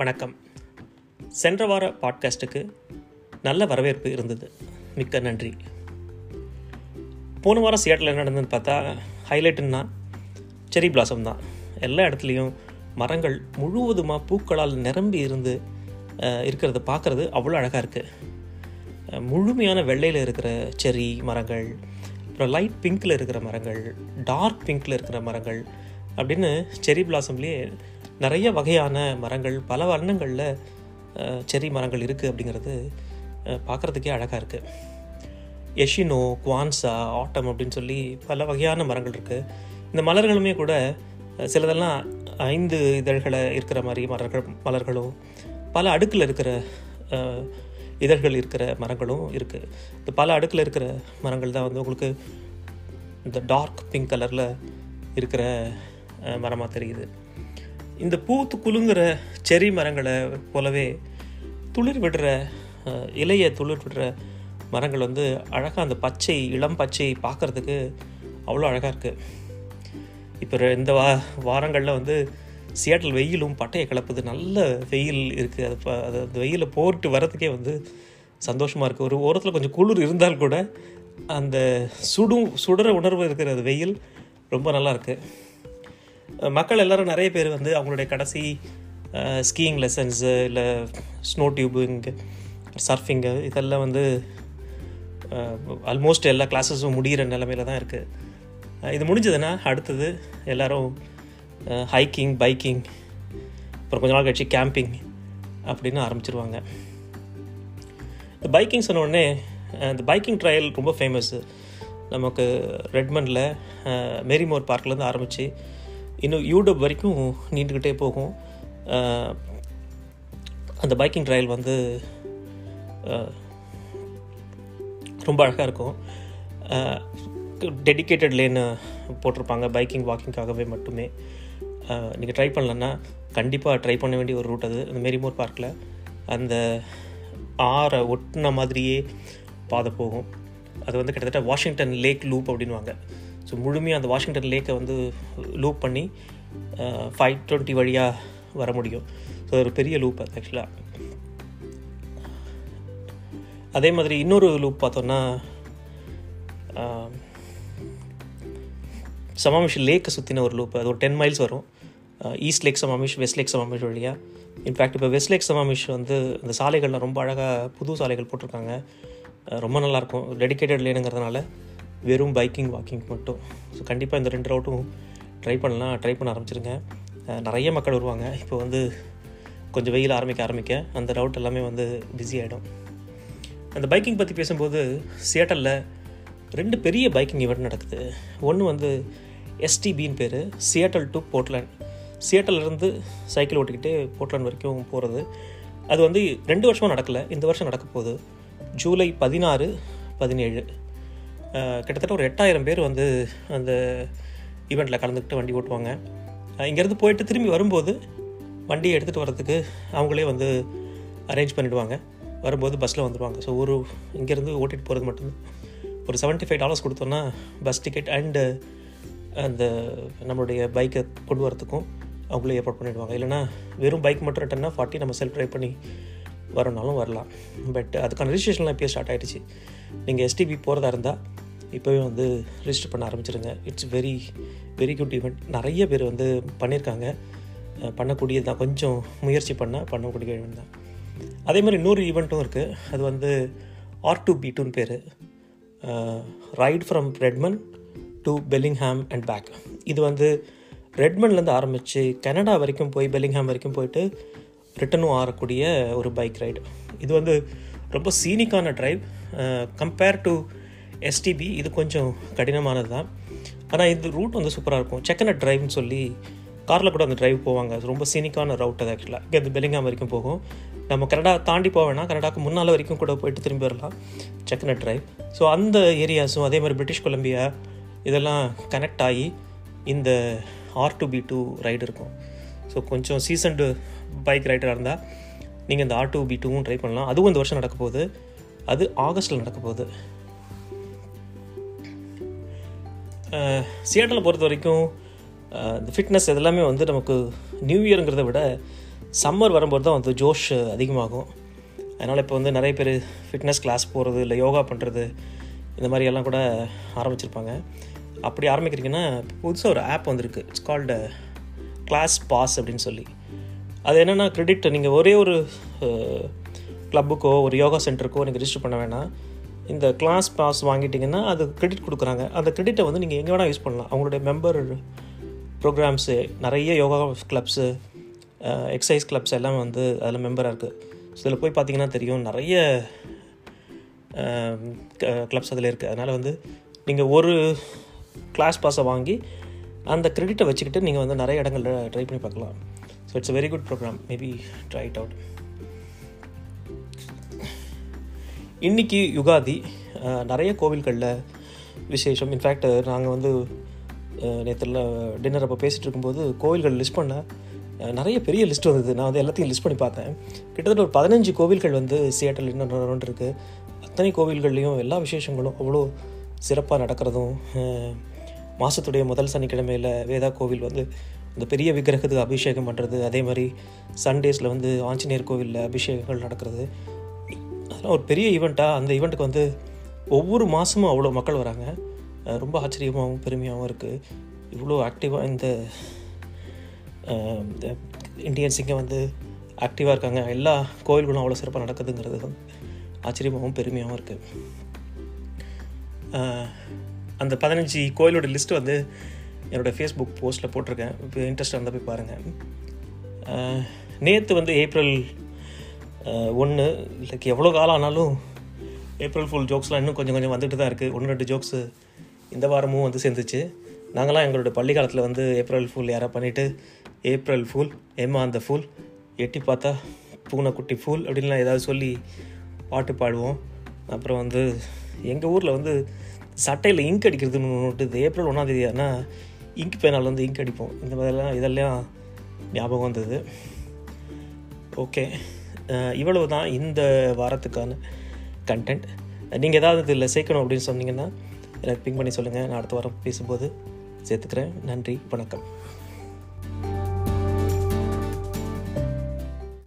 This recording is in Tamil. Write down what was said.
வணக்கம். சென்ற வார பாட்காஸ்ட்டுக்கு நல்ல வரவேற்பு இருந்தது. மிக்க நன்றி. போன வாரம் சியாட்டில் என்ன நடந்ததுன்னு பார்த்தா ஹைலைட்டுன்னா செரி பிளாசம் தான். எல்லா இடத்துலையும் மரங்கள் முழுவதுமாக பூக்களால் நிரம்பி இருந்து இருக்கிறத பார்க்குறது அவ்வளோ அழகாக இருக்குது முழுமையான வெள்ளையில் இருக்கிற செரி மரங்கள் அப்புறம் லைட் பிங்க்கில் இருக்கிற மரங்கள் டார்க் பிங்க்கில் இருக்கிற மரங்கள் அப்படின்னு செரி பிளாசம்லேயே நிறைய வகையான மரங்கள் பல வண்ணங்களில் செரி மரங்கள் இருக்குது அப்படிங்கிறது பார்க்குறதுக்கே அழகாக இருக்குது எஷினோ குவான்சா ஆட்டம் அப்படின்னு சொல்லி பல வகையான மரங்கள் இருக்குது இந்த மலர்களுமே கூட சிலதெல்லாம் ஐந்து இதழ்களை இருக்கிற மாதிரி மலர்கள் மலர்களும் பல அடுக்கில் இருக்கிற இதழ்கள் இருக்கிற மரங்களும் இருக்குது இந்த பல அடுக்கில் இருக்கிற மரங்கள் தான் வந்து உங்களுக்கு இந்த டார்க் பிங்க் கலரில் இருக்கிற மரமாக தெரியுது. இந்த பூத்து குலுங்குற செரி மரங்களை போலவே துளிர் விடுற இலையை துளிர் விடுற மரங்கள் வந்து அழகாக அந்த பச்சை இளம் பச்சை பார்க்குறதுக்கு அவ்வளோ அழகாக இருக்குது இப்போ இந்த வா வாரங்களில் வந்து சியாட்டில் வெயிலும் பட்டையை கிளப்புது நல்ல வெயில் இருக்குது அது ப- அது அந்த வெயிலில் போட்டு வரதுக்கே வந்து சந்தோஷமாக இருக்குது ஒரு ஓரத்தில் கொஞ்சம் குளிர் இருந்தால் கூட அந்த சுடும் சுடுற உணர்வு இருக்கிற அந்த வெயில் ரொம்ப நல்லா இருக்குது மக்கள் எல்லாரும் நிறைய பேர் வந்து அவங்களுடைய கடைசி ஸ்கீயிங் லெசன்ஸு இல்லை ஸ்னோ டியூபிங் சர்ஃபிங்கு இதெல்லாம் வந்து ஆல்மோஸ்ட் எல்லா கிளாஸஸும் முடிகிற நிலமையில தான் இருக்குது இது முடிஞ்சதுன்னா அடுத்தது எல்லோரும் ஹைக்கிங் பைக்கிங் அப்புறம் கொஞ்ச நாள் கழிச்சு கேம்பிங் அப்படின்னு ஆரம்பிச்சிருவாங்க. இந்த பைக்கிங் சொன்ன உடனே இந்த பைக்கிங் ட்ரையல் ரொம்ப ஃபேமஸ்ஸு நமக்கு ரெட்மண்டில் மேரிமோர் பார்க்லேருந்து ஆரம்பித்து இன்னும் யூடியூப் வரைக்கும் நீண்டுக்கிட்டே போகும். அந்த பைக்கிங் ட்ரையல் வந்து ரொம்ப அழகாக இருக்கும். டெடிகேட்டட் லேனு போட்டிருப்பாங்க பைக்கிங் வாக்கிங்காகவே மட்டுமே. நீங்கள் ட்ரை பண்ணலன்னா கண்டிப்பாக ட்ரை பண்ண வேண்டிய ஒரு ரூட் அது. அந்த மேரிமோர் பார்க்கில் அந்த ஆறை ஒட்டின மாதிரியே பாதை போகும். அது வந்து கிட்டத்தட்ட வாஷிங்டன் லேக் லூப் அப்படின்வாங்க ஸோ முழுமையாக அந்த வாஷிங்டன் லேக்கை வந்து லூப் பண்ணி ஃபைவ் டுவெண்ட்டி வழியாக வர முடியும். ஸோ ஒரு பெரிய லூப் அது ஆக்சுவலாக அதே மாதிரி இன்னொரு லூப் பார்த்தோன்னா சமாமிஷ் லேக்கை சுற்றின ஒரு லூப் அது ஒரு டென் மைல்ஸ் வரும். East lake Sammamish west lake Sammamish வழியாக இன்ஃபேக்ட் இப்போ வெஸ்ட் லேக் சமாமிஷ் வந்து அந்த சாலைகள்லாம் ரொம்ப அழகாக புது சாலைகள் போட்டிருக்காங்க. ரொம்ப நல்லாயிருக்கும் டெடிகேட்டட் லேனுங்கிறதுனால வெறும் பைக்கிங் வாக்கிங் மட்டும். ஸோ கண்டிப்பாக இந்த ரெண்டு ரவுட்டும் ட்ரை பண்ணலாம். ட்ரை பண்ண ஆரம்பிச்சிருங்க. நிறைய மக்கள் வருவாங்க. இப்போ வந்து கொஞ்சம் வெயில் ஆரம்பிக்க ஆரம்பிக்க அந்த ரவுட் எல்லாமே வந்து பிஸி ஆகிடும் அந்த பைக்கிங் பற்றி பேசும்போது சியேட்டலில் ரெண்டு பெரிய பைக்கிங் ஈவெண்ட் நடக்குது. ஒன்று வந்து எஸ்டிபின்னு பேர். சியேட்டல் டு போர்ட்லேண்ட் சியாட்டல்லேருந்து சைக்கிள் ஓட்டிக்கிட்டு போர்ட்லேண்ட் வரைக்கும் போகிறது அது வந்து ரெண்டு வருஷமாக நடக்கலை. இந்த வருஷம் நடக்க போகுது. ஜூலை பதினாறு பதினேழு. கிட்டத்தட்ட ஒரு எட்டாயிரம் பேர் வந்து அந்த ஈவெண்ட்டில் கலந்துக்கிட்டு வண்டி ஓட்டுவாங்க. இங்கேருந்து போயிட்டு திரும்பி வரும்போது வண்டியை எடுத்துகிட்டு வரதுக்கு அவங்களே வந்து அரேஞ்ச் பண்ணிவிடுவாங்க வரும்போது பஸ்ஸில் வந்துடுவாங்க ஸோ ஒரு இங்கேருந்து ஓட்டிகிட்டு போகிறது மட்டும்தான். ஒரு 75 ஃபைவ் டாலர்ஸ் கொடுத்தோன்னா பஸ் டிக்கெட் அண்டு அந்த நம்மளுடைய பைக்கை கொண்டு வரத்துக்கும் அவங்களே ஏற்பாடு பண்ணிவிடுவாங்க இல்லைனா வெறும் பைக் மட்டும் ரிட்டன்னா ஃபார்ட்டி நம்ம செல்ஃப் ட்ரைவ் பண்ணி வரனாலும் வரலாம். பட் அதுக்கான ரிஜிஸ்ட்ரேஷன்லாம் இப்போயே ஸ்டார்ட் ஆகிடுச்சு நீங்கள் எஸ்டிபி போகிறதா இருந்தால் இப்போவே வந்து ரிஜிஸ்டர் பண்ண ஆரம்பிச்சிருங்க. It's very very good event நிறைய பேர் வந்து பண்ணியிருக்காங்க பண்ணக்கூடியது தான். கொஞ்சம் முயற்சி பண்ணால் பண்ணக்கூடிய ஈவெண்ட் தான். அதே மாதிரி இன்னொரு ஈவெண்ட்டும் இருக்குது அது வந்து ஆர் டு பி டூன்னு பேர். Ride from Redmond to Bellingham and back இது வந்து ரெட்மன்லேருந்து ஆரம்பித்து கனடா வரைக்கும் போய் பெல்லிங்ஹாம் வரைக்கும் போயிட்டு ரிட்டனும் ஆறக்கூடிய ஒரு பைக் ரைடு. இது வந்து ரொம்ப சீனிக்கான ட்ரைவ் கம்பேர் டு எஸ்டிபி இது கொஞ்சம் கடினமானது தான் ஆனால் இந்த ரூட் வந்து சூப்பராக இருக்கும். செக்கன ட்ரைவ்னு சொல்லி காரில் கூட அந்த ட்ரைவ் போவாங்க. ரொம்ப சீனிக்கான ரவுட் அது ஆக்சுவலாக இங்கே இந்த பெலிங்காம் வரைக்கும் போகும். நம்ம கனடா தாண்டி போக வேணாம். கனடாக்கு முன்னால் வரைக்கும் கூட போயிட்டு திரும்பி வரலாம். செக்கன ட்ரைவ் ஸோ அந்த ஏரியாஸும் அதே மாதிரி பிரிட்டிஷ் கொலம்பியா இதெல்லாம் கனெக்ட் ஆகி இந்த R to B two ride இருக்கும். ஸோ கொஞ்சம் சீசன்டு பைக் ரைடராக இருந்தால் நீங்கள் இந்த ஆர் டூ பி டூவும் ட்ரை பண்ணலாம். அதுவும் இந்த வருஷம் நடக்க போகுது. அது ஆகஸ்ட்டில் நடக்க போகுது. சியாட்டலை பொறுத்த வரைக்கும் இந்த ஃபிட்னஸ் இதெல்லாமே வந்து நமக்கு நியூ இயருங்கிறத விட சம்மர் வரும்போது தான் வந்து ஜோஷ் அதிகமாகும். அதனால் இப்போ வந்து நிறைய பேர் ஃபிட்னஸ் கிளாஸ் போகிறது இல்லை யோகா பண்ணுறது இந்த மாதிரி எல்லாம் கூட ஆரம்பிச்சிருப்பாங்க. அப்படி ஆரம்பிக்கிறீங்கன்னா புதுசாக ஒரு ஆப் வந்திருக்கு. இட்ஸ் கால்டு கிளாஸ் பாஸ் அப்படின்னு சொல்லி. அது என்னென்னா கிரெடிட் நீங்கள் ஒரே ஒரு கிளப்புக்கோ ஒரு யோகா சென்டருக்கோ நீங்கள் ரிஜிஸ்டர் பண்ண வேணாம். இந்த கிளாஸ் பாஸ் வாங்கிட்டிங்கன்னா அது கிரெடிட் கொடுக்குறாங்க. அந்த கிரெடிட்டை வந்து நீங்கள் எங்கே வேணால் யூஸ் பண்ணலாம். அவங்களுடைய மெம்பர் ப்ரோக்ராம்ஸு நிறைய யோகா கிளப்ஸு எக்ஸசைஸ் கிளப்ஸ் எல்லாம் வந்து அதில் மெம்பராக இருக்குது ஸோ இதில் போய் பார்த்தீங்கன்னா தெரியும் நிறைய கிளப்ஸ் அதில் இருக்குது அதனால் வந்து நீங்கள் ஒரு கிளாஸ் பாஸை வாங்கி அந்த கிரெடிட்டை வச்சுக்கிட்டு நீங்கள் வந்து நிறைய இடங்களில் ட்ரை பண்ணி பார்க்கலாம். So it's a very good program maybe try it out இன்றைக்கி யுகாதி நிறைய கோவில்களில் விசேஷம். இன்ஃபேக்ட் நாங்கள் வந்து நேற்றுல டின்னர் அப்போ பேசிகிட்டு இருக்கும்போது கோவில்கள் லிஸ்ட் பண்ண நிறைய பெரிய லிஸ்ட் வந்தது. நான் வந்து எல்லாத்தையும் லிஸ்ட் பண்ணி பார்த்தேன். கிட்டத்தட்ட ஒரு பதினஞ்சு கோவில்கள் வந்து சியாட்டல் இன்னும் ரவுண்ட் இருக்குது அத்தனை கோவில்கள்லேயும் எல்லா விசேஷங்களும் அவ்வளோ சிறப்பாக நடக்கிறதும் மாதத்துடைய முதல் சனிக்கிழமையில் வேதா கோவில் வந்து இந்த பெரிய விக்கிரகத்துக்கு அபிஷேகம் பண்ணுறது அதே மாதிரி சண்டேஸில் வந்து ஆஞ்சநேயர் கோவிலில் அபிஷேகங்கள் நடக்கிறது. அதெல்லாம் ஒரு பெரிய ஈவெண்ட்டாக அந்த ஈவெண்ட்டுக்கு வந்து ஒவ்வொரு மாதமும் அவ்வளோ மக்கள் வராங்க. ரொம்ப ஆச்சரியமாகவும் பெருமையாகவும் இருக்குது இவ்வளோ ஆக்டிவாக இந்த அஹ், இந்தியன்ஸ் இங்கே வந்து ஆக்டிவாக இருக்காங்க. எல்லா கோயில்களும் அவ்வளோ சிறப்பாக நடக்குதுங்கிறது வந்து ஆச்சரியமாகவும் பெருமையாகவும் இருக்குது அந்த பதினஞ்சு கோயிலோட லிஸ்ட்டு வந்து என்னோடய ஃபேஸ்புக் போஸ்ட்டில் போட்டிருக்கேன். இப்போ இன்ட்ரெஸ்ட் இருந்தால் போய் பாருங்கள் நேற்று வந்து ஏப்ரல் ஒன்று லைக் எவ்வளோ காலம் ஆனாலும் ஏப்ரல் ஃபுல் ஜோக்ஸ்லாம் இன்னும் கொஞ்சம் கொஞ்சம் வந்துட்டு தான் இருக்குது ஒன்று ரெண்டு ஜோக்ஸு இந்த வாரமும் வந்து சேர்ந்துச்சு. நாங்களாம் எங்களோட பள்ளி காலத்தில் வந்து ஏப்ரல் ஃபுல் யாராக பண்ணிவிட்டு ஏப்ரல் ஃபுல் ஏமா அந்த ஃபுல் எட்டி பார்த்தா பூனைக்குட்டி ஃபுல் அப்படின்லாம் ஏதாவது சொல்லி பாட்டு பாடுவோம். அப்புறம் வந்து எங்கள் ஊரில் வந்து சட்டையில் இங்க் அடிக்கிறதுன்னு ஒன்று ஏப்ரல் ஒன்றாந்தேதி ஆனால் இங்க் பேனால் வந்து இங்க் அடிப்போம். இந்த மாதிரிலாம் இதெல்லாம் ஞாபகம் வந்தது. ஓகே. இவ்வளவு தான் இந்த வாரத்துக்கான கண்டென்ட் நீங்கள் ஏதாவது இதில் சேர்க்கணும் அப்படின்னு சொன்னீங்கன்னா எனக்கு பிங் பண்ணி சொல்லுங்கள் நான் அடுத்த வாரம் பேசும்போது சேர்த்துக்கிறேன். நன்றி. வணக்கம்.